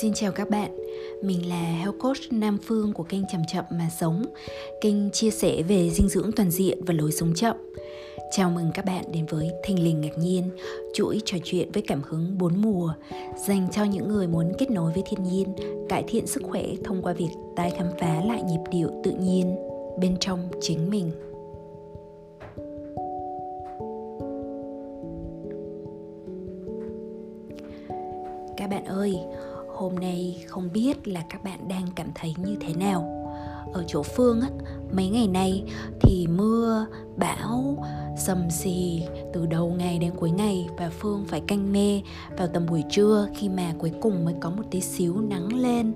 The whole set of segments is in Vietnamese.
Xin chào các bạn, mình là Health Coach Nam Phương của kênh Chậm Chậm Mà Sống. Kênh chia sẻ về dinh dưỡng toàn diện và lối sống chậm. Chào mừng các bạn đến với Thình Lình Ngạc Nhiên Chuỗi trò chuyện với cảm hứng bốn mùa Dành cho những người muốn kết nối với thiên nhiên Cải thiện sức khỏe thông qua việc tái khám phá lại nhịp điệu tự nhiên bên trong chính mình. Biết là các bạn đang cảm thấy như thế nào. Ở chỗ phương á, mấy ngày nay thì mưa, bão, sầm xì từ đầu ngày đến cuối ngày và phương phải canh mê vào tầm buổi trưa khi mà cuối cùng mới có một tí xíu nắng lên.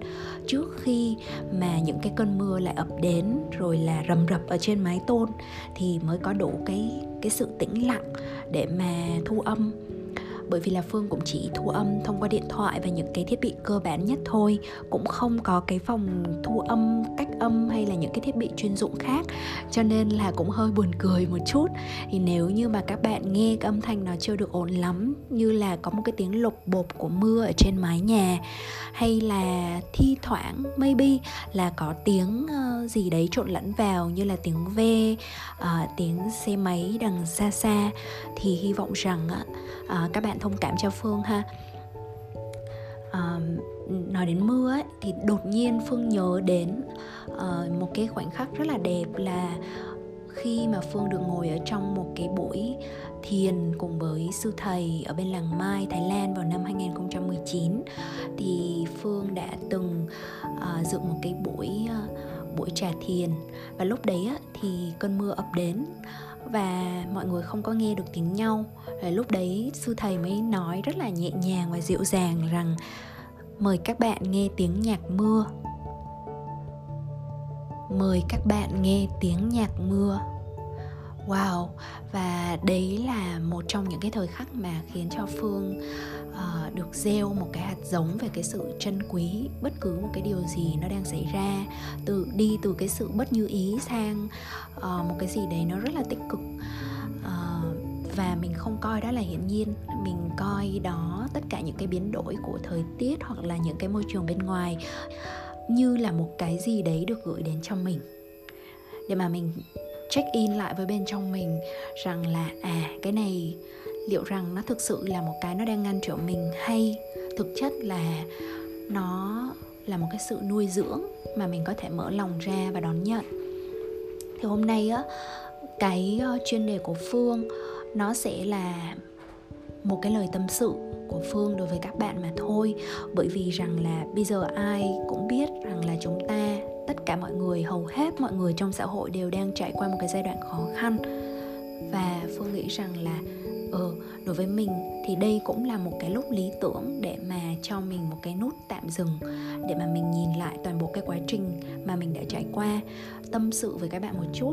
Trước khi mà những cái cơn mưa lại ập đến rồi là rầm rập ở trên mái tôn thì mới có đủ cái cái sự tĩnh lặng để mà thu âm bởi vì là phương cũng chỉ thu âm thông qua điện thoại và những cái thiết bị cơ bản nhất thôi cũng không có cái phòng thu âm cách âm hay là những cái thiết bị chuyên dụng khác. Cho nên là cũng hơi buồn cười một chút. Thì nếu như mà các bạn nghe cái âm thanh nó chưa được ổn lắm như là có một cái tiếng lục bột của mưa ở trên mái nhà hay là thi thoảng maybe là có tiếng uh, gì đấy trộn lẫn vào như là tiếng ve uh, tiếng xe máy đằng xa xa thì hy vọng rằng uh, các bạn thông cảm cho phương ha. À, nói đến mưa ấy, thì đột nhiên phương nhớ đến uh, một cái khoảnh khắc rất là đẹp là khi mà phương được ngồi ở trong một cái buổi thiền cùng với sư thầy ở bên làng Mai Thái Lan vào năm 2019 thì Phương đã từng uh, dựng một cái buổi uh, buổi trà thiền. Và lúc đấy á, thì cơn mưa ập đến và mọi người không có nghe được tiếng nhau. Rồi lúc đấy sư thầy mới nói rất là nhẹ nhàng và dịu dàng rằng, mời các bạn nghe tiếng nhạc mưa. Mời các bạn nghe tiếng nhạc mưa wow. Và đấy là một trong những cái thời khắc mà khiến cho phương uh, được gieo một cái hạt giống về cái sự trân quý bất cứ một cái điều gì nó đang xảy ra từ đi từ cái sự bất như ý sang uh, một cái gì đấy nó rất là tích cực. Uh, và mình không coi đó là hiển nhiên. Mình coi đó tất cả những cái biến đổi của thời tiết hoặc là những cái môi trường bên ngoài như là một cái gì đấy được gửi đến cho mình. Để mà mình check in lại với bên trong mình rằng là à cái này liệu rằng nó thực sự là một cái nó đang ngăn trở mình hay thực chất là nó là một cái sự nuôi dưỡng mà mình có thể mở lòng ra và đón nhận. Thì hôm nay á, cái ờ, chuyên đề của phương nó sẽ là một cái lời tâm sự của phương đối với các bạn mà thôi. Bởi vì rằng là bây giờ ai cũng biết rằng là chúng ta tất cả mọi người hầu hết mọi người trong xã hội đều đang trải qua một cái giai đoạn khó khăn. Và phương nghĩ rằng là ừ, đối với mình thì đây cũng là một cái lúc lý tưởng để mà cho mình một cái nút tạm dừng để mà mình nhìn lại toàn bộ cái quá trình mà mình đã trải qua. Tâm sự với các bạn một chút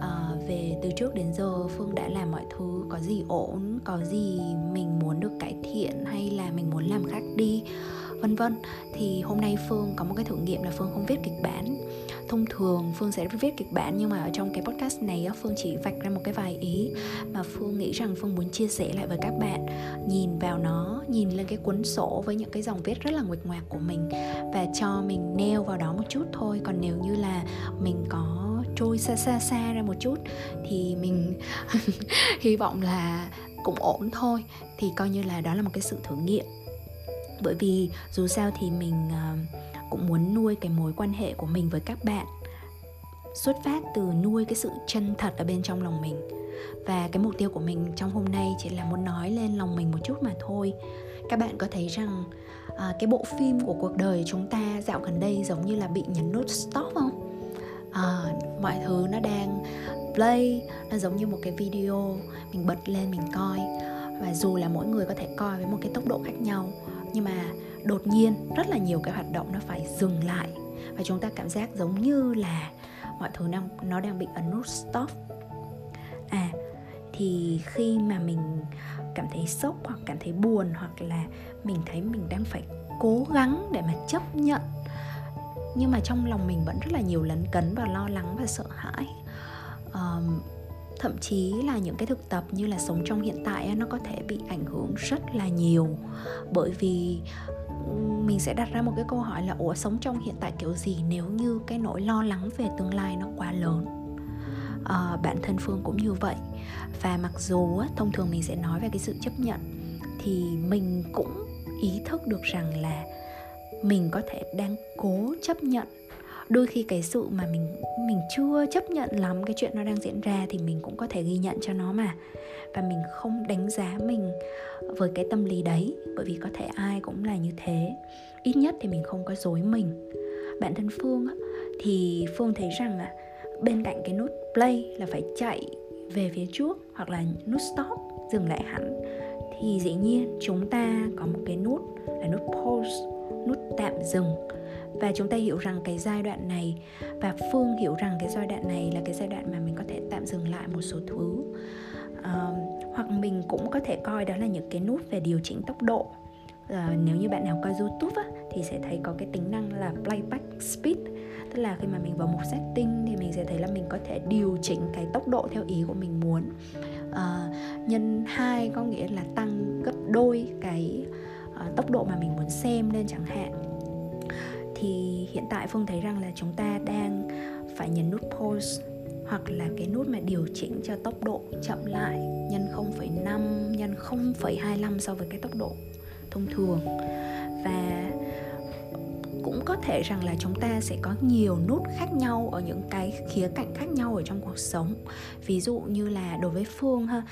à, về từ trước đến giờ phương đã làm mọi thứ có gì ổn có gì mình muốn được cải thiện hay là mình muốn làm khác đi vân vân. Thì hôm nay phương có một cái thử nghiệm là phương không viết kịch bản. Thông thường phương sẽ viết kịch bản nhưng mà ở trong cái podcast này phương chỉ vạch ra một cái vài ý mà phương nghĩ rằng phương muốn chia sẻ lại với các bạn. Nhìn vào nó, nhìn lên cái cuốn sổ với những cái dòng viết rất là nguệch ngoạc của mình và cho mình neo vào đó một chút thôi. Còn nếu như là mình có trôi xa xa xa ra một chút thì mình hy vọng là cũng ổn thôi. Thì coi như là đó là một cái sự thử nghiệm bởi vì dù sao thì mình uh, cũng muốn nuôi cái mối quan hệ của mình với các bạn. Xuất phát từ nuôi cái sự chân thật ở bên trong lòng mình. Và cái mục tiêu của mình trong hôm nay chỉ là muốn nói lên lòng mình một chút mà thôi. Các bạn có thấy rằng à, cái bộ phim của cuộc đời chúng ta dạo gần đây giống như là bị nhấn nút stop không? À, mọi thứ nó đang play nó giống như một cái video mình bật lên mình coi. Và dù là mỗi người có thể coi với một cái tốc độ khác nhau nhưng mà đột nhiên rất là nhiều cái hoạt động nó phải dừng lại. Và chúng ta cảm giác giống như là mọi thứ đang nó đang bị ấn nút stop. À thì khi mà mình cảm thấy sốc hoặc cảm thấy buồn hoặc là mình thấy mình đang phải cố gắng để mà chấp nhận nhưng mà trong lòng mình vẫn rất là nhiều lấn cấn và lo lắng và sợ hãi. Um, thậm chí là những cái thực tập như là sống trong hiện tại nó có thể bị ảnh hưởng rất là nhiều. Bởi vì mình sẽ đặt ra một cái câu hỏi là ủa sống trong hiện tại kiểu gì nếu như cái nỗi lo lắng về tương lai nó quá lớn? À, bản thân phương cũng như vậy. Và mặc dù á, thông thường mình sẽ nói về cái sự chấp nhận thì mình cũng ý thức được rằng là mình có thể đang cố chấp nhận đôi khi cái sự mà mình mình chưa chấp nhận lắm cái chuyện nó đang diễn ra thì mình cũng có thể ghi nhận cho nó mà. Và mình không đánh giá mình với cái tâm lý đấy, bởi vì có thể ai cũng là như thế. Ít nhất thì mình không có dối mình. Bản thân phương thì phương thấy rằng là bên cạnh cái nút play là phải chạy về phía trước hoặc là nút stop, dừng lại hẳn, thì dĩ nhiên chúng ta có một cái nút là nút pause, nút tạm dừng và chúng ta hiểu rằng cái giai đoạn này và phương hiểu rằng cái giai đoạn này là cái giai đoạn mà mình có thể tạm dừng lại một số thứ. Uh, hoặc mình cũng có thể coi đó là những cái nút về điều chỉnh tốc độ. Uh, nếu như bạn nào coi youtube á, thì sẽ thấy có cái tính năng là playback speed. Tức là khi mà mình vào mục setting thì mình sẽ thấy là mình có thể điều chỉnh cái tốc độ theo ý của mình muốn. Uh, nhân hai có nghĩa là tăng gấp đôi cái uh, tốc độ mà mình muốn xem lên chẳng hạn thì hiện tại phương thấy rằng là chúng ta đang phải nhấn nút pause hoặc là cái nút mà điều chỉnh cho tốc độ chậm lại nhân 0,5 nhân 0,25 so với cái tốc độ thông thường. Và cũng có thể rằng là chúng ta sẽ có nhiều nút khác nhau ở những cái khía cạnh khác nhau ở trong cuộc sống. Ví dụ như là đối với phương ha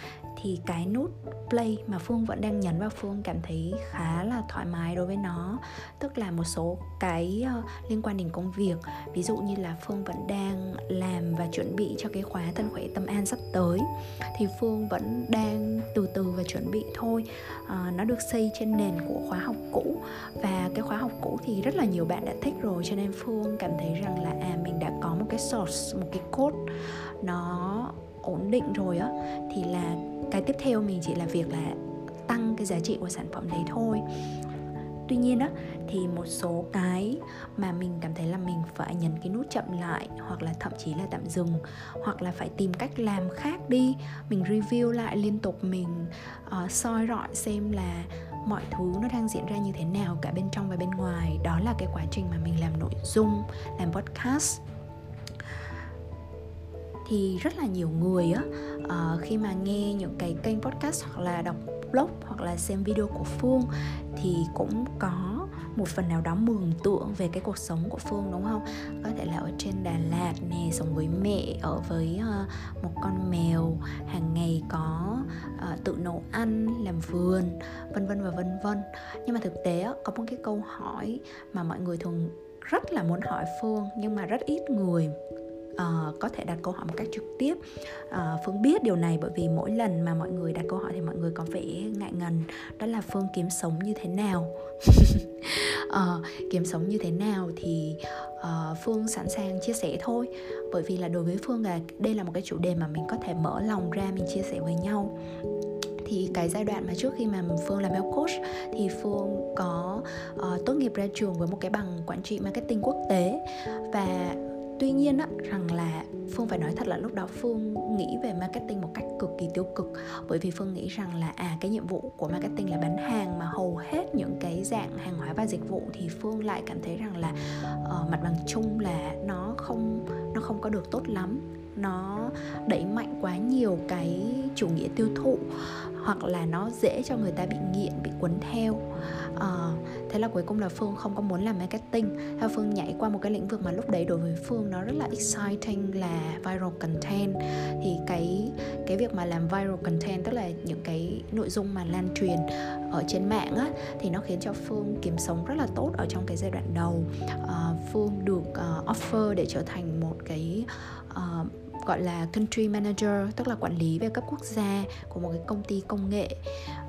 thì cái nút play mà phương vẫn đang nhấn và phương cảm thấy khá là thoải mái đối với nó. Tức là một số cái ờ, liên quan đến công việc. Ví dụ như là phương vẫn đang làm và chuẩn bị cho cái khóa thân khỏe tâm an sắp tới thì phương vẫn đang từ từ và chuẩn bị thôi. À, nó được xây trên nền của khóa học cũ. Và cái khóa học cũ thì rất là nhiều bạn đã thích rồi cho nên phương cảm thấy rằng là à mình đã có một cái source một cái code nó ổn định rồi á thì là cái tiếp theo mình chỉ là việc là tăng cái giá trị của sản phẩm đấy thôi. Tuy nhiên á thì một số cái mà mình cảm thấy là mình phải nhấn cái nút chậm lại hoặc là thậm chí là tạm dừng hoặc là phải tìm cách làm khác đi mình review lại liên tục mình uh, soi rọi xem là mọi thứ nó đang diễn ra như thế nào cả bên trong và bên ngoài. Đó là cái quá trình mà mình làm nội dung làm podcast thì rất là nhiều người á uh, khi mà nghe những cái kênh podcast hoặc là đọc blog hoặc là xem video của phương thì cũng có một phần nào đó mường tượng về cái cuộc sống của phương đúng không? Có thể là ở trên đà lạt nè sống với mẹ ở với uh, một con mèo hàng ngày có uh, tự nấu ăn làm vườn vân vân và vân vân. Nhưng mà thực tế có một cái câu hỏi mà mọi người thường rất là muốn hỏi phương nhưng mà rất ít người uh, có thể đặt câu hỏi một cách trực tiếp. Uh, phương biết điều này bởi vì mỗi lần mà mọi người đặt câu hỏi thì mọi người có vẻ ngại ngần. Đó là phương kiếm sống như thế nào? Uh, kiếm sống như thế nào thì uh, phương sẵn sàng chia sẻ thôi. Bởi vì là đối với phương là đây là một cái chủ đề mà mình có thể mở lòng ra mình chia sẻ với nhau. Thì cái giai đoạn mà trước khi mà Phương làm health coach thì Phương có uh, tốt nghiệp ra trường với một cái bằng quản trị marketing quốc tế. Và tuy nhiên á rằng là phương phải nói thật là lúc đó phương nghĩ về marketing một cách cực kỳ tiêu cực. Bởi vì phương nghĩ rằng là à cái nhiệm vụ của marketing là bán hàng mà hầu hết những cái dạng hàng hóa và dịch vụ thì phương lại cảm thấy rằng là uh, mặt bằng chung là nó không nó không có được tốt lắm nó đẩy mạnh quá nhiều cái chủ nghĩa tiêu thụ hoặc là nó dễ cho người ta bị nghiện bị cuốn theo. À, thế là cuối cùng là phương không có muốn làm marketing. Theo phương nhảy qua một cái lĩnh vực mà lúc đấy đối với phương nó rất là exciting là viral content. Thì cái cái việc mà làm viral content tức là những cái nội dung mà lan truyền ở trên mạng á thì nó khiến cho phương kiếm sống rất là tốt ở trong cái giai đoạn đầu. À, phương được uh, offer để trở thành một cái uh, gọi là country manager tức là quản lý về cấp quốc gia của một cái công ty công nghệ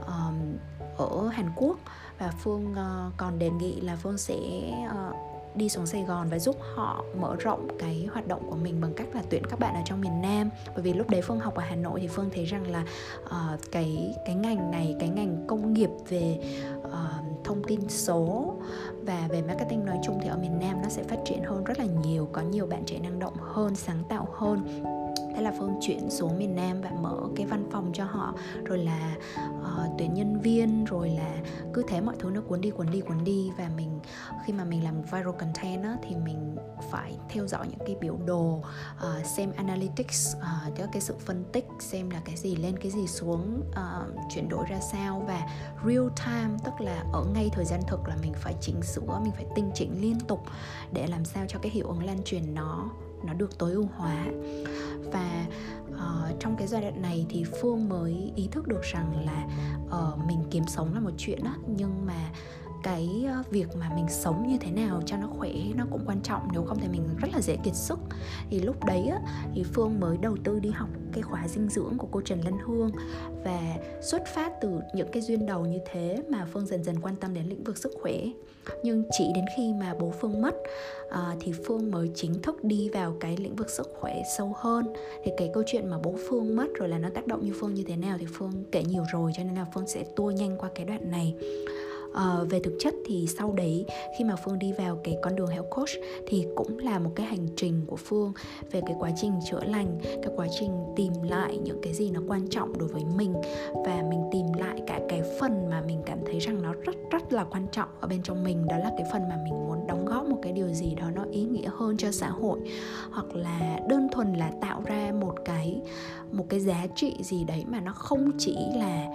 um, ở Hàn Quốc. Và Phương uh, còn đề nghị là Phương sẽ uh, đi xuống Sài Gòn và giúp họ mở rộng cái hoạt động của mình bằng cách là tuyển các bạn ở trong miền Nam. Bởi vì lúc đấy Phương học ở Hà Nội thì Phương thấy rằng là uh, cái cái ngành này cái ngành công nghiệp về uh, thông tin số và về marketing nói chung thì ở miền Nam nó sẽ phát triển hơn rất là nhiều, có nhiều bạn trẻ năng động hơn, sáng tạo hơn thế là phương chuyển xuống miền nam và mở cái văn phòng cho họ. Rồi là uh, tuyển nhân viên rồi là cứ thế mọi thứ nó cuốn đi cuốn đi cuốn đi. Và mình khi mà mình làm viral content á, thì mình phải theo dõi những cái biểu đồ uh, xem analytics uh, tức cái sự phân tích xem là cái gì lên cái gì xuống uh, chuyển đổi ra sao. Và real time tức là ở ngay thời gian thực là mình phải chỉnh sửa mình phải tinh chỉnh liên tục để làm sao cho cái hiệu ứng lan truyền nó nó được tối ưu hóa. Và uh, trong cái giai đoạn này thì phương mới ý thức được rằng là uh, mình kiếm sống là một chuyện á nhưng mà cái ờ, việc mà mình sống như thế nào cho nó khỏe nó cũng quan trọng nếu không thì mình rất là dễ kiệt sức. Thì lúc đấy á, thì phương mới đầu tư đi học cái khóa dinh dưỡng của cô trần lân hương. Và xuất phát từ những cái duyên đầu như thế mà phương dần dần quan tâm đến lĩnh vực sức khỏe. Nhưng chỉ đến khi mà bố phương mất à, thì phương mới chính thức đi vào cái lĩnh vực sức khỏe sâu hơn. Thì cái câu chuyện mà bố phương mất rồi là nó tác động như phương như thế nào thì phương kể nhiều rồi cho nên là phương sẽ tua nhanh qua cái đoạn này uh, về thực chất thì sau đấy khi mà phương đi vào cái con đường health coach thì cũng là một cái hành trình của phương về cái quá trình chữa lành cái quá trình tìm lại những cái gì nó quan trọng đối với mình và mình tìm lại cả cái phần mà mình cảm thấy rằng nó rất rất là quan trọng ở bên trong mình. Đó là cái phần mà mình muốn đóng góp một cái điều gì đó nó ý nghĩa hơn cho xã hội hoặc là đơn thuần là tạo ra một cái một cái giá trị gì đấy mà nó không chỉ là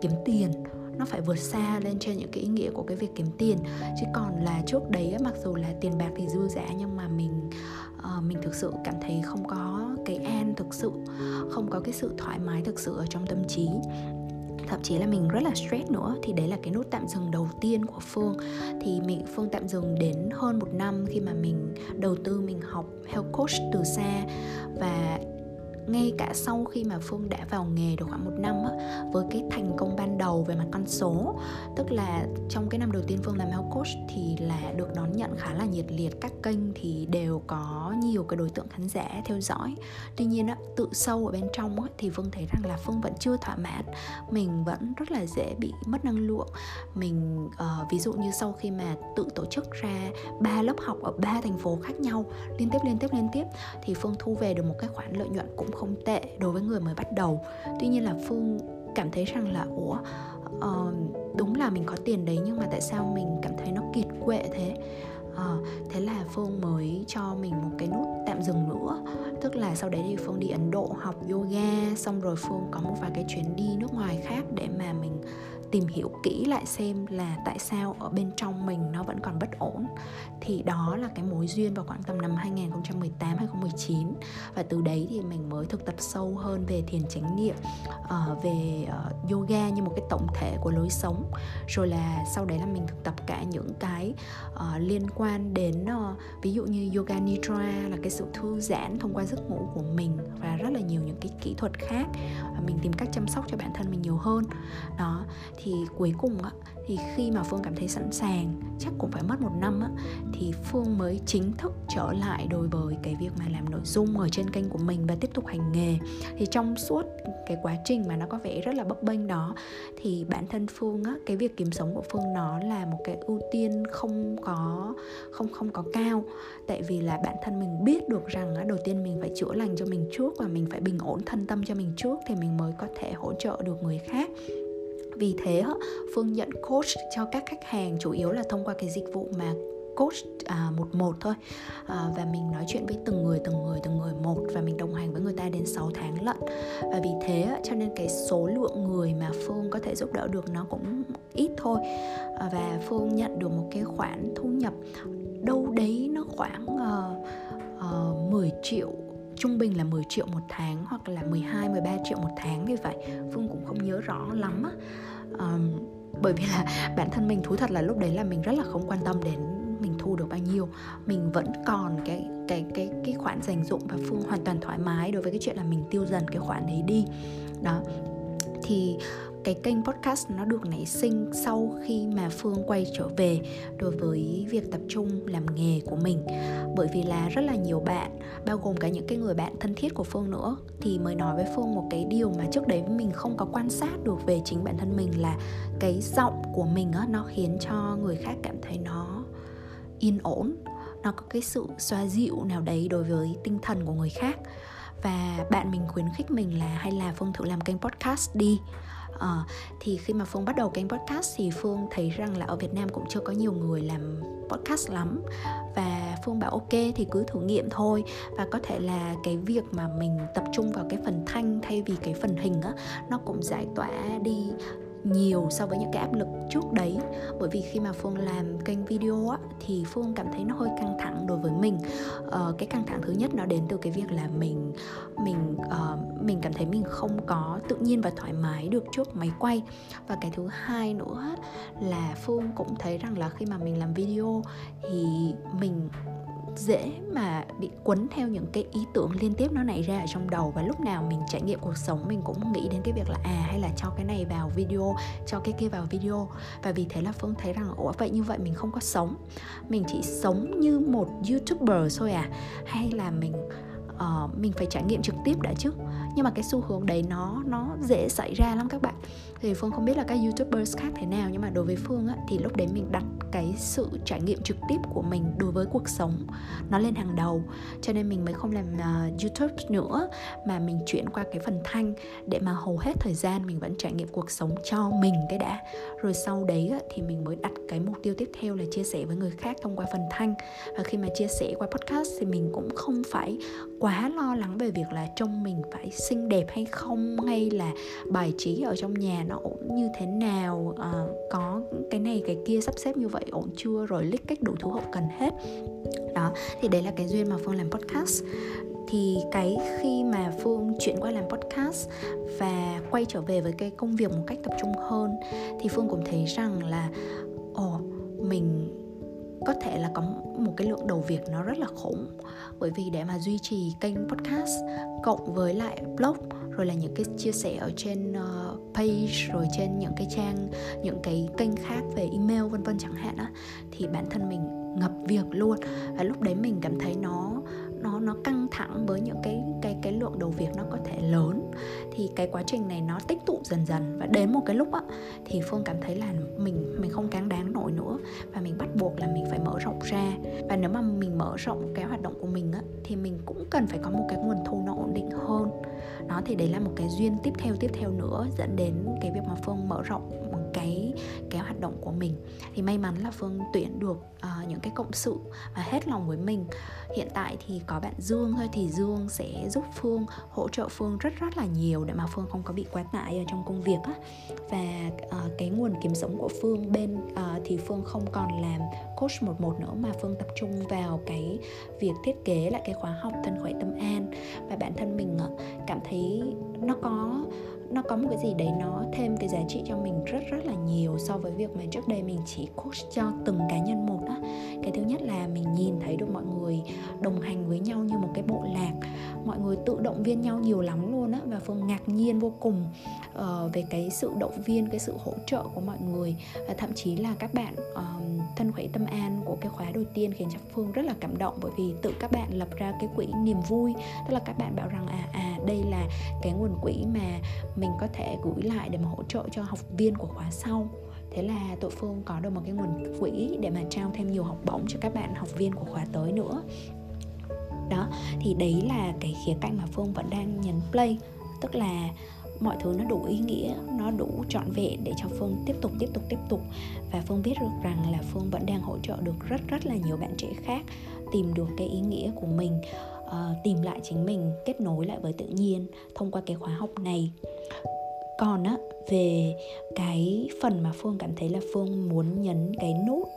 kiếm tiền nó phải vượt xa lên trên những cái ý nghĩa của cái việc kiếm tiền. Chứ còn là trước đấy mặc dù là tiền bạc thì dư dả nhưng mà mình uh, mình thực sự cảm thấy không có cái an thực sự không có cái sự thoải mái thực sự ở trong tâm trí. Thậm chí là mình rất là stress nữa. Thì đấy là cái nút tạm dừng đầu tiên của phương. Thì mình phương tạm dừng đến hơn một năm khi mà mình đầu tư mình học health coach từ xa. Và ngay cả sau khi mà phương đã vào nghề được khoảng một năm á, với cái thành công ban đầu về mặt con số tức là trong cái năm đầu tiên phương làm health coach thì là được đón nhận khá là nhiệt liệt các kênh thì đều có nhiều cái đối tượng khán giả theo dõi. Tuy nhiên á, tự sâu ở bên trong á, thì phương thấy rằng là phương vẫn chưa thỏa mãn. Mình vẫn rất là dễ bị mất năng lượng. Mình uh, ví dụ như sau khi mà tự tổ chức ra ba lớp học ở ba thành phố khác nhau liên tiếp liên tiếp liên tiếp thì phương thu về được một cái khoản lợi nhuận cũng không tệ đối với người mới bắt đầu. Tuy nhiên là phương cảm thấy rằng là ủa uh, đúng là mình có tiền đấy nhưng mà tại sao mình cảm thấy nó kiệt quệ thế? À, thế là phương mới cho mình một cái nút tạm dừng nữa. Tức là sau đấy thì phương đi ấn độ học yoga xong rồi phương có một vài cái chuyến đi nước ngoài khác để mà mình tìm hiểu kỹ lại xem là tại sao ở bên trong mình nó vẫn còn bất ổn. Thì đó là cái mối duyên vào khoảng tầm năm 2018 2019 và từ đấy thì mình mới thực tập sâu hơn về thiền chánh niệm ờ, về ờ, yoga như một cái tổng thể của lối sống. Rồi là sau đấy là mình thực tập cả những cái liên quan đến uh, ví dụ như yoga nidra là cái sự thư giãn thông qua giấc ngủ của mình và rất là nhiều những cái kỹ thuật khác. Và mình tìm cách chăm sóc cho bản thân mình nhiều hơn. Đó thì cuối cùng á thì khi mà phương cảm thấy sẵn sàng chắc cũng phải mất một năm á thì phương mới chính thức trở lại đối với cái việc mà làm nội dung ở trên kênh của mình và tiếp tục hành nghề. Thì trong suốt cái quá trình mà nó có vẻ rất là bấp bênh đó thì bản thân phương á cái việc kiếm sống của phương nó là một cái ưu tiên không có không không có cao. Tại vì là bản thân mình biết được rằng á, đầu tiên mình phải chữa lành cho mình trước và mình phải bình ổn thân tâm cho mình trước thì mình mới có thể hỗ trợ được người khác. Vì thế phương nhận coach cho các khách hàng chủ yếu là thông qua cái dịch vụ mà coach à, một một thôi. À, và mình nói chuyện với từng người từng người từng người một và mình đồng hành với người ta đến 6 tháng lận. Và vì thế cho nên cái số lượng người mà phương có thể giúp đỡ được nó cũng ít thôi. À, và phương nhận được một cái khoản thu nhập đâu đấy nó khoảng uh, uh, 10 triệu trung bình là 10 triệu một tháng hoặc là 12 13 triệu một tháng. Như vậy Phương cũng không nhớ rõ lắm á. Um, bởi vì là bản thân mình thú thật là lúc đấy là mình rất là không quan tâm đến thu được bao nhiêu, mình vẫn còn cái cái cái cái khoản dành dụng và phương hoàn toàn thoải mái đối với cái chuyện là mình tiêu dần cái khoản đấy đi. Đó. Thì cái kênh podcast nó được nảy sinh sau khi mà Phương quay trở về đối với việc tập trung làm nghề của mình. Bởi vì là rất là nhiều bạn, bao gồm cả những cái người bạn thân thiết của Phương nữa, thì mới nói với Phương một cái điều mà trước đấy mình không có quan sát được về chính bản thân mình là cái giọng của mình á, nó khiến cho người khác cảm thấy nó yên ổn. Nó có cái sự xoa dịu nào đấy đối với tinh thần của người khác. Và bạn mình khuyến khích mình là hay là phương thử làm kênh podcast đi. À, thì khi mà phương bắt đầu kênh podcast thì phương thấy rằng là ở việt nam cũng chưa có nhiều người làm podcast lắm. Và phương bảo ok thì cứ thử nghiệm thôi. Và có thể là cái việc mà mình tập trung vào cái phần thanh thay vì cái phần hình á nó cũng giải tỏa đi nhiều so với những cái áp lực trước đấy. Bởi vì khi mà phương làm kênh video á thì phương cảm thấy nó hơi căng thẳng đối với mình. Uh, cái căng thẳng thứ nhất nó đến từ cái việc là mình mình uh, mình cảm thấy mình không có tự nhiên và thoải mái được trước máy quay. Và cái thứ hai nữa là phương cũng thấy rằng là khi mà mình làm video thì mình dễ mà bị quấn theo những cái ý tưởng liên tiếp nó nảy ra ở trong đầu và lúc nào mình trải nghiệm cuộc sống mình cũng nghĩ đến cái việc là à hay là cho cái này vào video, cho cái kia vào video. Và vì thế là phương thấy rằng, ủa, vậy như vậy mình không có sống. Mình chỉ sống như một youtuber thôi à. Hay là mình uh, mình phải trải nghiệm trực tiếp đã chứ. Nhưng mà cái xu hướng đấy nó nó dễ xảy ra lắm các bạn. Thì phương không biết là các youtubers khác thế nào nhưng mà đối với phương á, thì lúc đấy mình đặt cái sự trải nghiệm trực tiếp của mình đối với cuộc sống nó lên hàng đầu. Cho nên mình mới không làm uh, youtube nữa mà mình chuyển qua cái phần thanh để mà hầu hết thời gian mình vẫn trải nghiệm cuộc sống cho mình cái đã. Rồi sau đấy á, thì mình mới đặt cái mục tiêu tiếp theo là chia sẻ với người khác thông qua phần thanh. Và khi mà chia sẻ qua podcast thì mình cũng không phải quá lo lắng về việc là trông mình phải xinh đẹp hay không hay là bài trí ở trong nhà nó ổn như thế nào à, có cái này cái kia sắp xếp như vậy ổn chưa rồi list cách đủ thứ hậu cần hết. Đó thì đấy là cái duyên mà phương làm podcast. Thì cái khi mà phương chuyển qua làm podcast và quay trở về với cái công việc một cách tập trung hơn thì phương cũng thấy rằng là ồ mình có thể là có một cái lượng đầu việc nó rất là khủng. Bởi vì để mà duy trì kênh podcast cộng với lại blog rồi là những cái chia sẻ ở trên uh, page rồi trên những cái trang những cái kênh khác về email vân vân chẳng hạn á thì bản thân mình ngập việc luôn. Và lúc đấy mình cảm thấy nó nó nó căng thẳng với những cái cái cái lượng đầu việc nó có thể lớn. Thì cái quá trình này nó tích tụ dần dần và đến một cái lúc á, thì phương cảm thấy là mình mình không cáng đáng nổi nữa và mình bắt buộc là mình phải mở rộng ra. Và nếu mà mình mở rộng cái hoạt động của mình á, thì mình cũng cần phải có một cái nguồn thu nó ổn định hơn. Đó, thì đấy là một cái duyên tiếp theo tiếp theo nữa dẫn đến cái việc mà phương mở rộng cái cái hoạt động của mình. Thì may mắn là phương tuyển được uh, những cái cộng sự và hết lòng với mình. Hiện tại thì có bạn dương thôi thì dương sẽ giúp phương hỗ trợ phương rất rất là nhiều để mà phương không có bị quá tải ở trong công việc á. Và uh, cái nguồn kiếm sống của phương bên uh, thì phương không còn làm coach một một nữa mà phương tập trung vào cái việc thiết kế lại cái khóa học thân khỏe tâm an. Và bản thân mình uh, cảm thấy nó có nó có một cái gì đấy nó thêm cái giá trị cho mình rất rất là nhiều so với việc mà trước đây mình chỉ coach cho từng cá nhân một á. Cái thứ nhất là mình nhìn thấy được mọi người đồng hành với nhau như một cái bộ lạc. Mọi người tự động viên nhau nhiều lắm luôn á và phương ngạc nhiên vô cùng uh, về cái sự động viên cái sự hỗ trợ của mọi người. Và thậm chí là các bạn uh, thân khỏe tâm an của cái khóa đầu tiên khiến cho phương rất là cảm động bởi vì tự các bạn lập ra cái quỹ niềm vui. Tức là các bạn bảo rằng à à đây là cái nguồn quỹ mà mình có thể gửi lại để mà hỗ trợ cho học viên của khóa sau. Thế là tội phương có được một cái nguồn quỹ để mà trao thêm nhiều học bổng cho các bạn học viên của khóa tới nữa. Đó thì đấy là cái khía cạnh mà phương vẫn đang nhấn play. Tức là mọi thứ nó đủ ý nghĩa nó đủ trọn vẹn để cho phương tiếp tục tiếp tục tiếp tục. Và phương biết được rằng là phương vẫn đang hỗ trợ được rất rất là nhiều bạn trẻ khác tìm được cái ý nghĩa của mình uh, tìm lại chính mình kết nối lại với tự nhiên thông qua cái khóa học này còn á về cái phần mà phương cảm thấy là phương muốn nhấn cái nút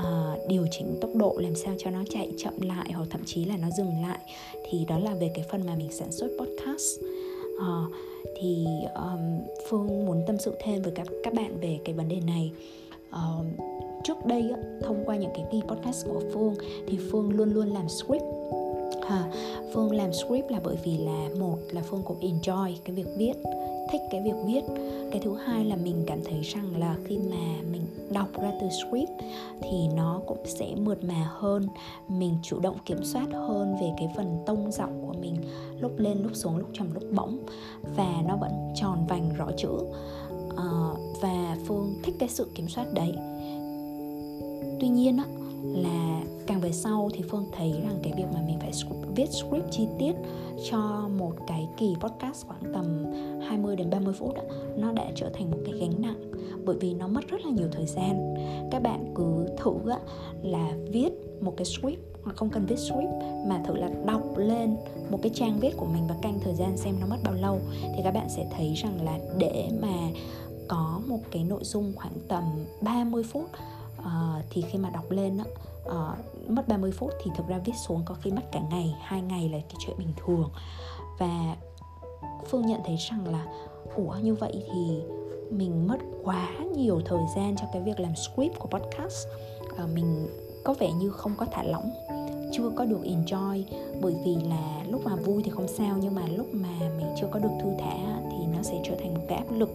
uh, điều chỉnh tốc độ làm sao cho nó chạy chậm lại hoặc thậm chí là nó dừng lại thì đó là về cái phần mà mình sản xuất podcast. Uh, thì um, phương muốn tâm sự thêm với các các bạn về cái vấn đề này. Uh, trước đây thông qua những cái kỳ podcast của phương thì phương luôn luôn làm script ha. Phương làm script là bởi vì là một là phương cũng enjoy cái việc viết thích cái việc viết. Cái thứ hai là mình cảm thấy rằng là khi mà mình đọc ra từ script thì nó cũng sẽ mượt mà hơn. Mình chủ động kiểm soát hơn về cái phần tông giọng của mình lúc lên lúc xuống lúc trầm lúc bổng và nó vẫn tròn vành rõ chữ. Uh, và phương thích cái sự kiểm soát đấy. Tuy nhiên á là càng về sau thì phương thấy rằng cái việc mà mình phải viết script chi tiết cho một cái kỳ podcast khoảng tầm 20 đến 30 phút đó, nó đã trở thành một cái gánh nặng bởi vì nó mất rất là nhiều thời gian. Các bạn cứ thử là viết một cái script hoặc không cần viết script mà thử là đọc lên một cái trang viết của mình và canh thời gian xem nó mất bao lâu thì các bạn sẽ thấy rằng là để mà có một cái nội dung khoảng tầm 30 phút uh, thì khi mà đọc lên á, uh, mất 30 phút thì thực ra viết xuống có khi mất cả ngày hai ngày là cái chuyện bình thường. Và phương nhận thấy rằng là ủa như vậy thì mình mất quá nhiều thời gian cho cái việc làm script của podcast. Uh, mình có vẻ như không có thả lỏng chưa có được enjoy. Bởi vì là lúc mà vui thì không sao nhưng mà lúc mà mình chưa có được thư thả thì nó sẽ trở thành một cái áp lực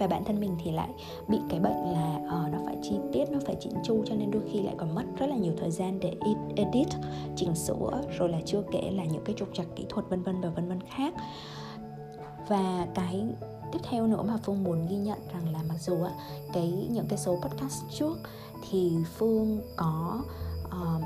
và bản thân mình thì lại bị cái bệnh là uh, nó phải chi tiết nó phải chỉnh chu cho nên đôi khi lại còn mất rất là nhiều thời gian để edit chỉnh sửa rồi là chưa kể là những cái trục trặc kỹ thuật vân vân và vân vân khác. Và cái tiếp theo nữa mà phương muốn ghi nhận rằng là mặc dù cái những cái số podcast trước thì phương có uh,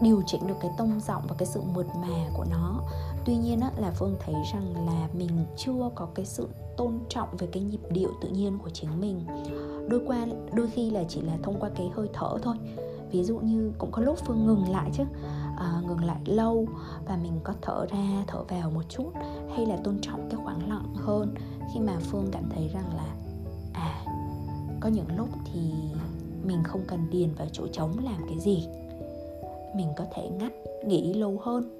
điều chỉnh được cái tông giọng và cái sự mượt mà của nó tuy nhiên á, là phương thấy rằng là mình chưa có cái sự tôn trọng về cái nhịp điệu tự nhiên của chính mình. Đôi qua đôi khi là chỉ là thông qua cái hơi thở thôi. Ví dụ như cũng có lúc phương ngừng lại chứ. À, ngừng lại lâu và mình có thở ra thở vào một chút hay là tôn trọng cái khoảng lặng hơn. Khi mà phương cảm thấy rằng là à có những lúc thì mình không cần điền vào chỗ trống làm cái gì. Mình có thể ngắt nghĩ lâu hơn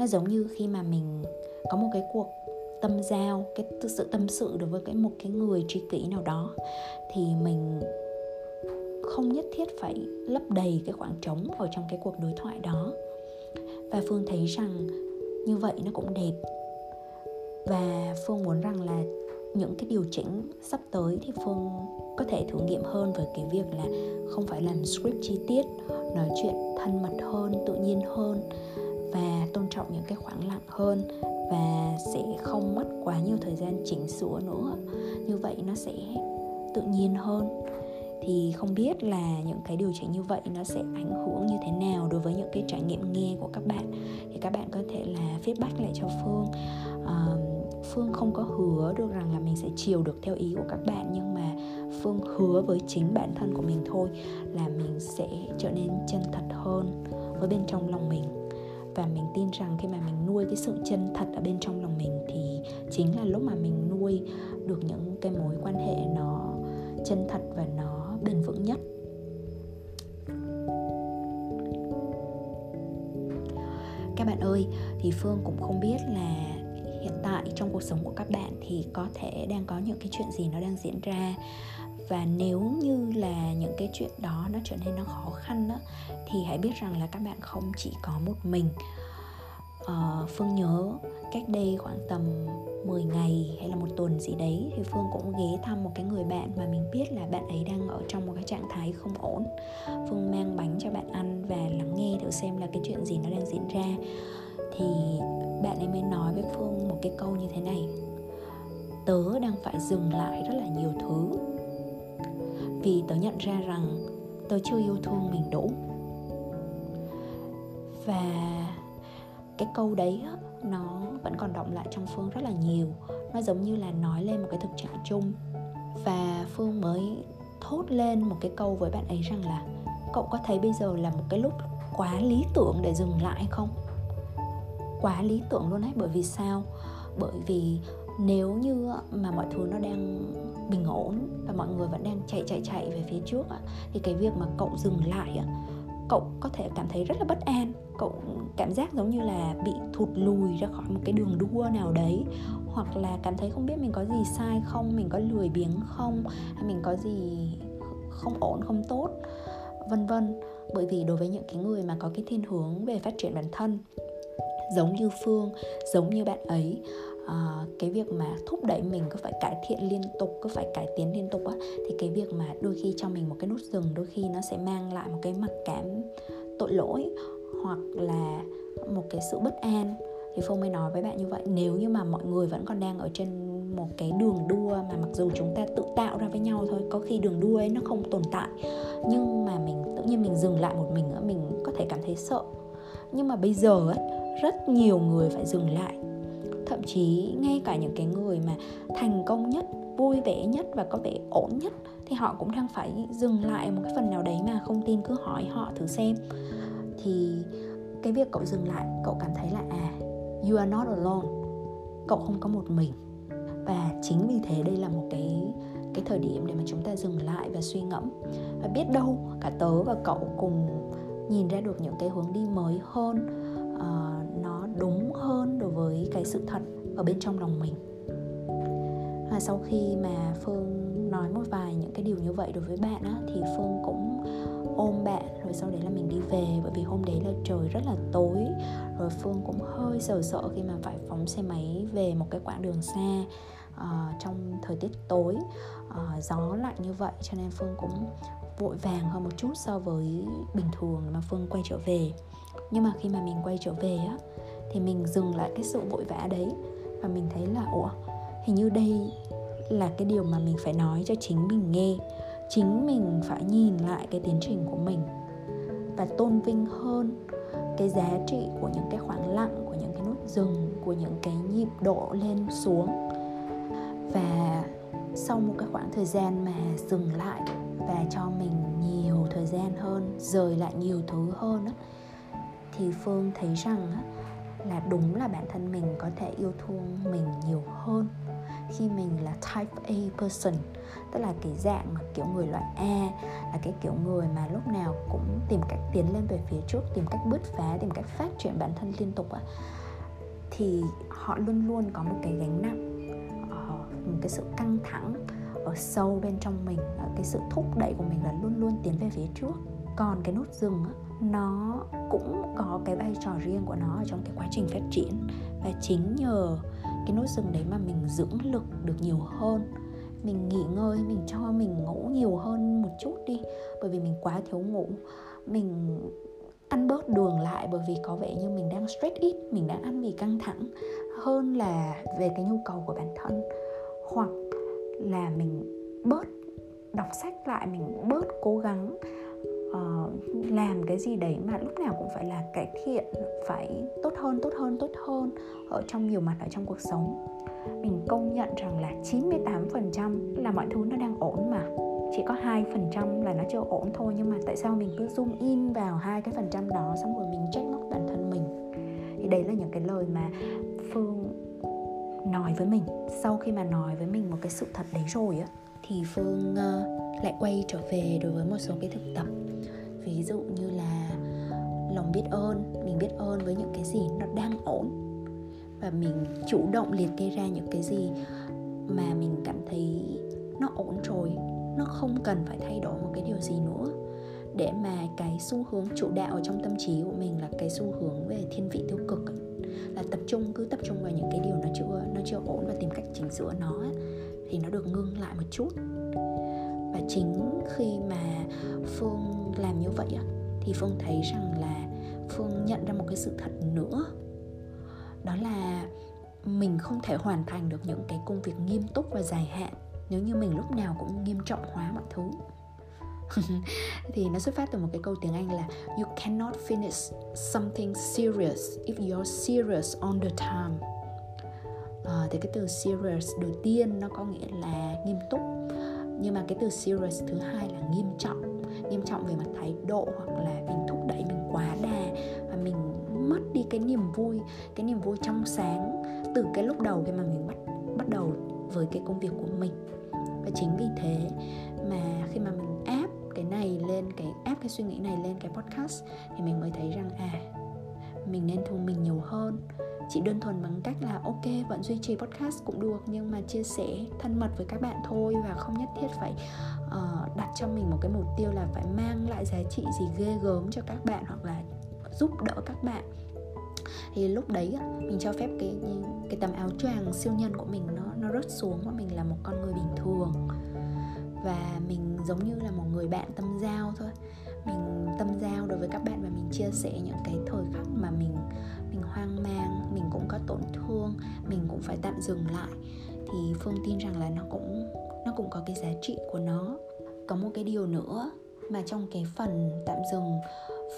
nó giống như khi mà mình có một cái cuộc tâm giao, cái sự tâm sự đối với cái một cái người tri kỷ nào đó, thì mình không nhất thiết phải lấp đầy cái khoảng trống ở trong cái cuộc đối thoại đó. Và phương thấy rằng như vậy nó cũng đẹp. Và phương muốn rằng là những cái điều chỉnh sắp tới thì phương có thể thử nghiệm hơn với cái việc là không phải làm script chi tiết, nói chuyện thân mật hơn, tự nhiên hơn và tôn trọng những cái khoảng lặng hơn và sẽ không mất quá nhiều thời gian chỉnh sửa nữa. Như vậy nó sẽ tự nhiên hơn. Thì không biết là những cái điều chỉnh như vậy nó sẽ ảnh hưởng như thế nào đối với những cái trải nghiệm nghe của các bạn. Thì các bạn có thể là feedback lại cho phương. À, phương không có hứa được rằng là mình sẽ chiều được theo ý của các bạn nhưng mà phương hứa với chính bản thân của mình thôi là mình sẽ trở nên chân thật hơn với bên trong lòng mình và mình tin rằng khi mà mình nuôi cái sự chân thật ở bên trong lòng mình thì chính là lúc mà mình nuôi được những cái mối quan hệ nó chân thật và nó bền vững nhất. Các bạn ơi, thì phương cũng không biết là hiện tại trong cuộc sống của các bạn thì có thể đang có những cái chuyện gì nó đang diễn ra và nếu như là những cái chuyện đó nó trở nên nó khó khăn đó, thì hãy biết rằng là các bạn không chỉ có một mình. Uh, Phương nhớ cách đây khoảng tầm 10 ngày hay là một tuần gì đấy thì Phương cũng ghé thăm một cái người bạn mà mình biết là bạn ấy đang ở trong một cái trạng thái không ổn. Phương mang bánh cho bạn ăn và lắng nghe thử xem là cái chuyện gì nó đang diễn ra. Thì bạn ấy mới nói với Phương một cái câu như thế này. Tớ đang phải dừng lại rất là nhiều thứ. Vì tớ nhận ra rằng tớ chưa yêu thương mình đủ. Và cái câu đấy nó vẫn còn động lại trong Phương rất là nhiều. Nó giống như là nói lên một cái thực trạng chung. Và Phương mới thốt lên một cái câu với bạn ấy rằng là, Cậu có thấy bây giờ là một cái lúc quá lý tưởng để dừng lại không? quá lý tưởng luôn ấy, bởi vì sao? Bởi vì nếu như mà mọi thứ nó đang bình ổn và mọi người vẫn đang chạy chạy chạy về phía trước thì cái việc mà cậu dừng lại cậu có thể cảm thấy rất là bất an. Cậu cảm giác giống như là bị thụt lùi ra khỏi một cái đường đua nào đấy. Hoặc là cảm thấy không biết mình có gì sai không, mình có lười biếng không, hay mình có gì không ổn, không tốt, vân vân. Bởi vì đối với những cái người mà có cái thiên hướng về phát triển bản thân, giống như phương, giống như bạn ấy uh, cái việc mà thúc đẩy mình cứ phải cải thiện liên tục cứ phải cải tiến liên tục á thì cái việc mà đôi khi cho mình một cái nút dừng đôi khi nó sẽ mang lại một cái mặc cảm tội lỗi hoặc là một cái sự bất an. Thì phương mới nói với bạn như vậy nếu như mà mọi người vẫn còn đang ở trên một cái đường đua mà mặc dù chúng ta tự tạo ra với nhau thôi có khi đường đua ấy nó không tồn tại nhưng mà mình tự nhiên mình dừng lại một mình mình có thể cảm thấy sợ. Nhưng mà bây giờ ấy, rất nhiều người phải dừng lại thậm chí ngay cả những cái người mà thành công nhất, vui vẻ nhất và có vẻ ổn nhất thì họ cũng đang phải dừng lại một cái phần nào đấy mà không tin, cứ hỏi họ thử xem. Thì cái việc cậu dừng lại, cậu cảm thấy là à you are not alone. Cậu không có một mình. Và chính vì thế đây là một cái cái thời điểm để mà chúng ta dừng lại và suy ngẫm. Và biết đâu cả tớ và cậu cùng nhìn ra được những cái hướng đi mới hơn cái sự thật ở bên trong lòng mình. Và sau khi mà phương nói một vài những cái điều như vậy đối với bạn á thì phương cũng ôm bạn rồi sau đấy là mình đi về bởi vì hôm đấy là trời rất là tối. Rồi phương cũng hơi sợ sợ khi mà phải phóng xe máy về một cái quãng đường xa uh, trong thời tiết tối. Uh, gió lạnh như vậy cho nên phương cũng vội vàng hơn một chút so với bình thường mà phương quay trở về. Nhưng mà khi mà mình quay trở về á thì mình dừng lại cái sự vội vã đấy và mình thấy là, ủa, hình như đây là cái điều mà mình phải nói cho chính mình nghe, chính mình phải nhìn lại cái tiến trình của mình và tôn vinh hơn cái giá trị của những cái khoảng lặng, của những cái nút dừng, của những cái nhịp độ lên xuống. Và sau một cái khoảng thời gian mà dừng lại và cho mình nhiều thời gian hơn, rời lại nhiều thứ hơn thì phương thấy rằng là đúng là bản thân mình có thể yêu thương mình nhiều hơn. Khi mình là type A person, tức là cái dạng mà kiểu người loại A, là cái kiểu người mà lúc nào cũng tìm cách tiến lên về phía trước, tìm cách bứt phá, tìm cách phát triển bản thân liên tục á, thì họ luôn luôn có một cái gánh nặng ờ, một cái sự căng thẳng ở sâu bên trong mình cái sự thúc đẩy của mình là luôn luôn tiến về phía trước còn cái nút dừng á, nó cũng có cái vai trò riêng của nó ở trong cái quá trình phát triển. Và chính nhờ cái nút dừng đấy mà mình dưỡng lực được nhiều hơn. Mình nghỉ ngơi mình cho mình ngủ nhiều hơn một chút đi bởi vì mình quá thiếu ngủ. Mình ăn bớt đường lại bởi vì có vẻ như mình đang stress ít mình đang ăn vì căng thẳng hơn là về cái nhu cầu của bản thân. Hoặc là mình bớt đọc sách lại mình bớt cố gắng uh, làm cái gì đấy mà lúc nào cũng phải là cải thiện phải tốt hơn tốt hơn tốt hơn ở trong nhiều mặt ở trong cuộc sống. Mình công nhận rằng là 98% là mọi thứ nó đang ổn mà. Chỉ có hai phần trăm là nó chưa ổn thôi nhưng mà tại sao mình cứ zoom in vào hai cái phần trăm đó xong rồi mình trách móc bản thân mình? Thì đấy là những cái lời mà phương nói với mình. Sau khi mà nói với mình một cái sự thật đấy rồi á thì phương uh, lại quay trở về đối với một số cái thực tập ví dụ như là lòng biết ơn, mình biết ơn với những cái gì nó đang ổn. Và mình chủ động liệt kê ra những cái gì mà mình cảm thấy nó ổn rồi, nó không cần phải thay đổi một cái điều gì nữa. Để mà cái xu hướng chủ đạo ở trong tâm trí của mình là cái xu hướng về thiên vị tiêu cực là tập trung, cứ tập trung vào những cái điều nó chưa nó chưa ổn và tìm cách chỉnh sửa nó thì nó được ngưng lại một chút và chính khi mà phương làm như vậy thì phương thấy rằng là phương nhận ra một cái sự thật nữa. Đó là mình không thể hoàn thành được những cái công việc nghiêm túc và dài hạn nếu như mình lúc nào cũng nghiêm trọng hóa mọi thứ. Thì nó xuất phát từ một cái câu tiếng Anh là you cannot finish something serious if you're serious on the time. À, thì cái từ serious đầu tiên nó có nghĩa là nghiêm túc nhưng mà cái từ serious thứ hai là nghiêm trọng. Nghiêm trọng về mặt thái độ hoặc là mình thúc đẩy mình quá đà và mình mất đi cái niềm vui, cái niềm vui trong sáng từ cái lúc đầu khi mà mình bắt bắt đầu với cái công việc của mình. Và chính vì thế mà khi mà mình áp cái này lên, cái, áp cái suy nghĩ này lên cái podcast thì mình mới thấy rằng à mình nên thu mình nhiều hơn chỉ đơn thuần bằng cách là ok vẫn duy trì podcast cũng được nhưng mà chia sẻ thân mật với các bạn thôi và không nhất thiết phải uh, đặt cho mình một cái mục tiêu là phải mang lại giá trị gì ghê gớm cho các bạn hoặc là giúp đỡ các bạn. Thì lúc đấy mình cho phép cái cái tấm áo choàng siêu nhân của mình nó nó rớt xuống và mình là một con người bình thường. Và mình giống như là một người bạn tâm giao thôi mình tâm giao đối với các bạn và mình chia sẻ những cái thời khắc mà mình mình hoang mang, mình cũng có tổn thương, mình cũng phải tạm dừng lại. Thì phương tin rằng là nó cũng nó cũng có cái giá trị của nó. Có một cái điều nữa mà trong cái phần tạm dừng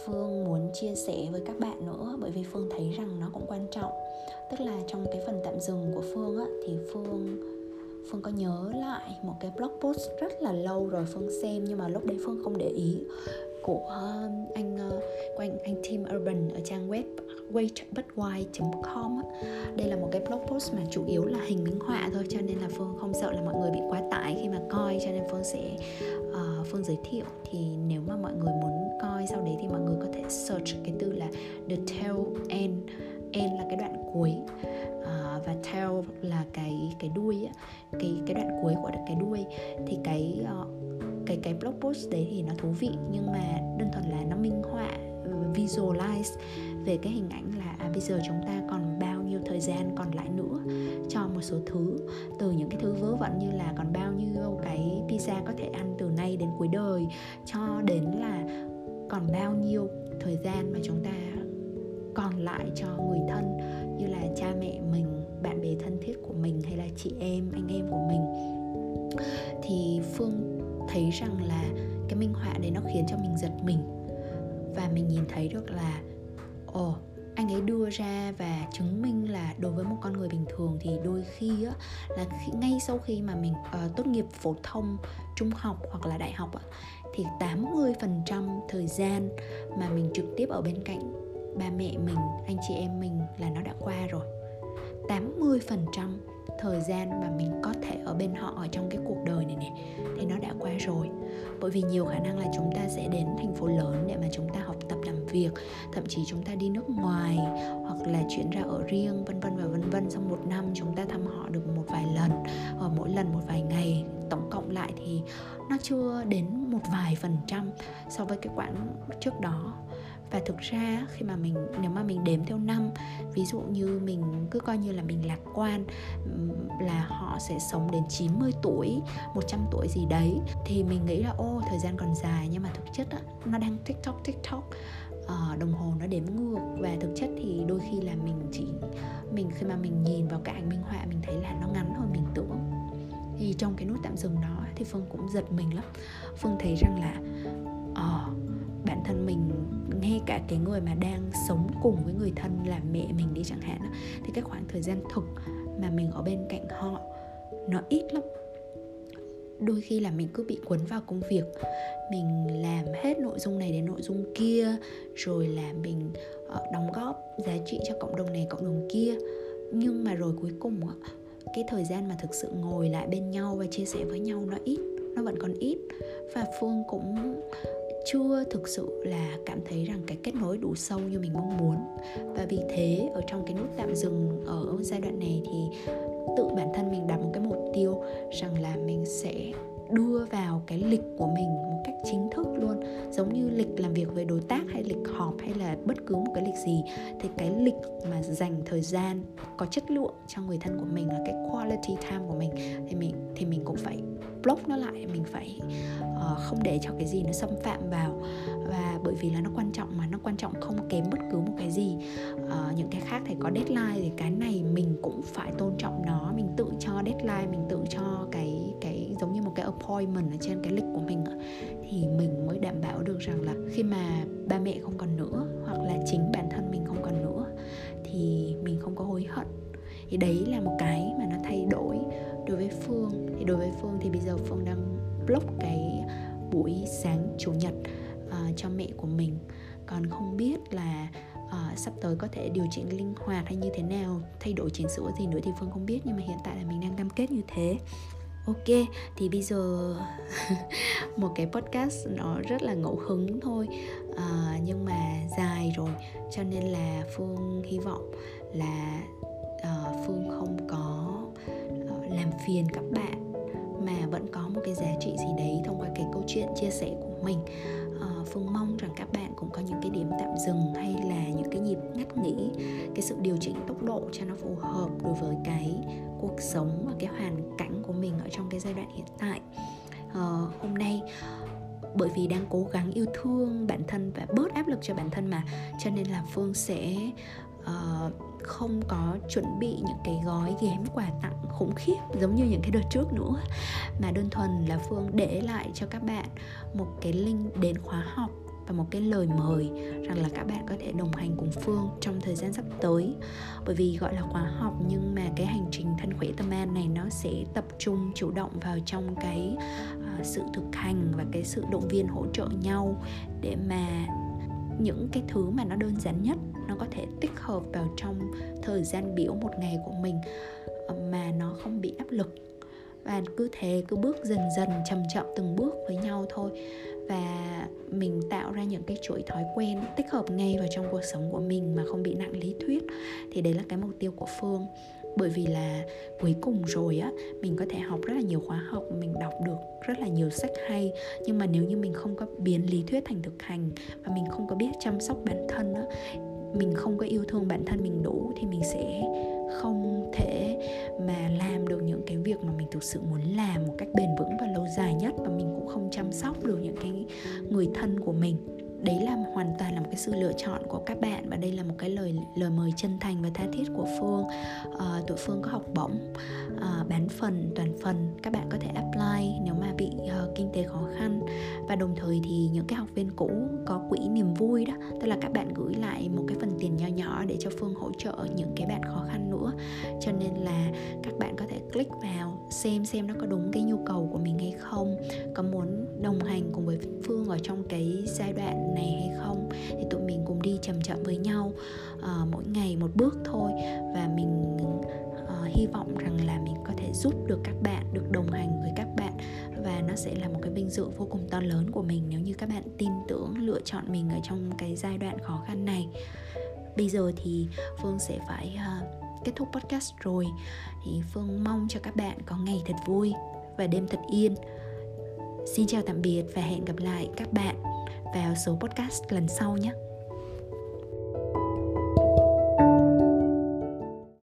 phương muốn chia sẻ với các bạn nữa, bởi vì phương thấy rằng nó cũng quan trọng. Tức là trong cái phần tạm dừng của phương á, thì phương phương có nhớ lại một cái blog post rất là lâu rồi phương xem, nhưng mà lúc đấy phương không để ý của um, anh ờ, của anh anh Tim Urban ở trang web waitbutwhy.com Đây là một cái blog post mà chủ yếu là hình minh họa thôi cho nên là Phương không sợ là mọi người bị quá tải khi mà coi cho nên Phương sẽ uh, Phương giới thiệu. Thì nếu mà mọi người muốn coi sau đấy thì mọi người có thể search cái từ là the tail end. End là cái đoạn cuối uh, và tail là cái cái đuôi á, cái cái đoạn cuối của cái đuôi. Thì cái uh, cái cái blog post đấy thì nó thú vị nhưng mà đơn thuần là nó minh họa ừ, visualize về cái hình ảnh là à, bây giờ chúng ta còn bao nhiêu thời gian còn lại nữa cho một số thứ. Từ những cái thứ vớ vẩn như là còn bao nhiêu cái pizza có thể ăn từ nay đến cuối đời cho đến là còn bao nhiêu thời gian mà chúng ta còn lại cho người thân như là cha mẹ mình bạn bè thân thiết của mình hay là chị em anh em của mình. Thì phương thấy rằng là cái minh họa đấy nó khiến cho mình giật mình. Và mình nhìn thấy được là ồ oh, anh ấy đưa ra và chứng minh là đối với một con người bình thường thì đôi khi á, là khi, ngay sau khi mà mình uh, tốt nghiệp phổ thông trung học hoặc là đại học á, thì 80% thời gian mà mình trực tiếp ở bên cạnh ba mẹ mình, anh chị em mình là nó đã qua rồi. 80% thời gian mà mình có thể ở bên họ ở trong cái cuộc đời này này thì nó đã qua rồi. Bởi vì nhiều khả năng là chúng ta sẽ đến thành phố lớn để mà chúng ta học tập làm việc, thậm chí chúng ta đi nước ngoài, hoặc là chuyển ra ở riêng, vân vân và vân vân. Xong một năm chúng ta thăm họ được một vài lần ở mỗi lần một vài ngày. Tổng cộng lại thì nó chưa đến một vài phần trăm so với cái quãng trước đó và thực ra khi mà mình nếu mà mình đếm theo năm ví dụ như mình cứ coi như là mình lạc quan là họ sẽ sống đến 90 tuổi 100 tuổi gì đấy thì mình nghĩ là ô thời gian còn dài. Nhưng mà thực chất á, nó đang tiktok tiktok uh, đồng hồ nó đếm ngược. Và thực chất thì đôi khi là mình chỉ mình khi mà mình nhìn vào cái ảnh minh họa mình thấy là nó ngắn hơn mình tưởng. Thì trong cái nút tạm dừng đó thì phương cũng giật mình lắm. Phương thấy rằng là cả cái người mà đang sống cùng với người thân là mẹ mình đi chẳng hạn thì cái khoảng thời gian thực mà mình ở bên cạnh họ nó ít lắm. Đôi khi là mình cứ bị cuốn vào công việc, mình làm hết nội dung này đến nội dung kia, rồi là mình ờ, đóng góp giá trị cho cộng đồng này, cộng đồng kia. Nhưng mà rồi cuối cùng cái thời gian mà thực sự ngồi lại bên nhau và chia sẻ với nhau nó ít, nó vẫn còn ít. Và phương cũng chưa thực sự là cảm thấy rằng cái kết nối đủ sâu như mình mong muốn. Và vì thế, ở trong cái nút tạm dừng ở giai đoạn này thì tự bản thân mình đặt một cái mục tiêu rằng là mình sẽ đưa vào cái lịch của mình một cách chính thức luôn. Giống như lịch làm việc với đối tác hay lịch họp hay là bất cứ một cái lịch gì thì cái lịch mà dành thời gian có chất lượng cho người thân của mình là cái quality time của mình thì mình thì mình cũng phải block nó lại mình phải uh, không để cho cái gì nó xâm phạm vào. Và bởi vì là nó quan trọng mà nó quan trọng không kém bất cứ một cái gì. Uh, những cái khác thì có deadline thì cái này mình cũng phải tôn trọng nó mình tự cho deadline mình tự cho cái appointment ở trên cái lịch của mình thì mình mới đảm bảo được rằng là khi mà ba mẹ không còn nữa hoặc là chính bản thân mình không còn nữa thì mình không có hối hận. Thì đấy là một cái mà nó thay đổi đối với phương. Thì đối với phương thì bây giờ phương đang block cái buổi sáng chủ nhật uh, cho mẹ của mình. Còn không biết là uh, sắp tới có thể điều chỉnh linh hoạt hay như thế nào thay đổi chỉnh sửa gì nữa thì phương không biết nhưng mà hiện tại là mình đang cam kết như thế ok thì bây giờ một cái podcast nó rất là ngẫu hứng thôi. À, nhưng mà dài rồi cho nên là phương hy vọng là uh, phương không có uh, làm phiền các bạn mà vẫn có một cái giá trị gì đấy thông qua cái câu chuyện chia sẻ của mình. Uh, phương mong rằng các bạn cũng có những cái điểm tạm dừng hay là nhịp ngắt nghỉ cái sự điều chỉnh tốc độ cho nó phù hợp đối với cái cuộc sống và cái hoàn cảnh của mình ở trong cái giai đoạn hiện tại. À, hôm nay bởi vì đang cố gắng yêu thương bản thân và bớt áp lực cho bản thân mà cho nên là phương sẽ uh, không có chuẩn bị những cái gói ghém quà tặng khủng khiếp giống như những cái đợt trước nữa. Mà đơn thuần là phương để lại cho các bạn một cái link đến khóa học và một cái lời mời rằng là các bạn có thể đồng hành cùng Phương trong thời gian sắp tới. Bởi vì gọi là khóa học nhưng mà cái hành trình thân khỏe tâm an này nó sẽ tập trung chủ động vào trong cái uh, sự thực hành và cái sự động viên hỗ trợ nhau để mà những cái thứ mà nó đơn giản nhất nó có thể tích hợp vào trong thời gian biểu một ngày của mình ờ, mà nó không bị áp lực. Và cứ thế cứ bước dần dần chậm chậm từng bước với nhau thôi và mình tạo ra những cái chuỗi thói quen tích hợp ngay vào trong cuộc sống của mình mà không bị nặng lý thuyết. Thì đấy là cái mục tiêu của phương. Bởi vì là cuối cùng rồi á, mình có thể học rất là nhiều khóa học, mình đọc được rất là nhiều sách hay. Nhưng mà nếu như mình không có biến lý thuyết thành thực hành và mình không có biết chăm sóc bản thân á, mình không có yêu thương bản thân mình đủ thì mình sẽ không thể mà làm được những cái việc mà mình thực sự muốn làm một cách bền vững và lâu dài nhất và mình cũng không chăm sóc được những cái người thân của mình đấy là hoàn toàn là một cái sự lựa chọn của các bạn và đây là một cái lời lời mời chân thành và tha thiết của phương. Uh, tụi phương có học bổng uh, bán phần toàn phần các bạn có thể apply nếu mà bị uh, kinh tế khó khăn. Và đồng thời thì những cái học viên cũ có quỹ niềm vui đó tức là các bạn gửi lại một cái phần tiền nho nhỏ để cho phương hỗ trợ những cái bạn khó khăn nữa. Cho nên là các bạn có thể click vào xem xem nó có đúng cái nhu cầu của mình hay không có muốn đồng hành cùng với phương ở trong cái giai đoạn này hay không thì tụi mình cùng đi chậm chậm với nhau uh, mỗi ngày một bước thôi. Và mình uh, hy vọng rằng là mình có thể giúp được các bạn được đồng hành với các bạn. Và nó sẽ là một cái vinh dự vô cùng to lớn của mình nếu như các bạn tin tưởng lựa chọn mình ở trong cái giai đoạn khó khăn này. Bây giờ thì phương sẽ phải uh, kết thúc podcast rồi. Thì phương mong cho các bạn có ngày thật vui và đêm thật yên. Xin chào tạm biệt và hẹn gặp lại các bạn vào số podcast lần sau nhé.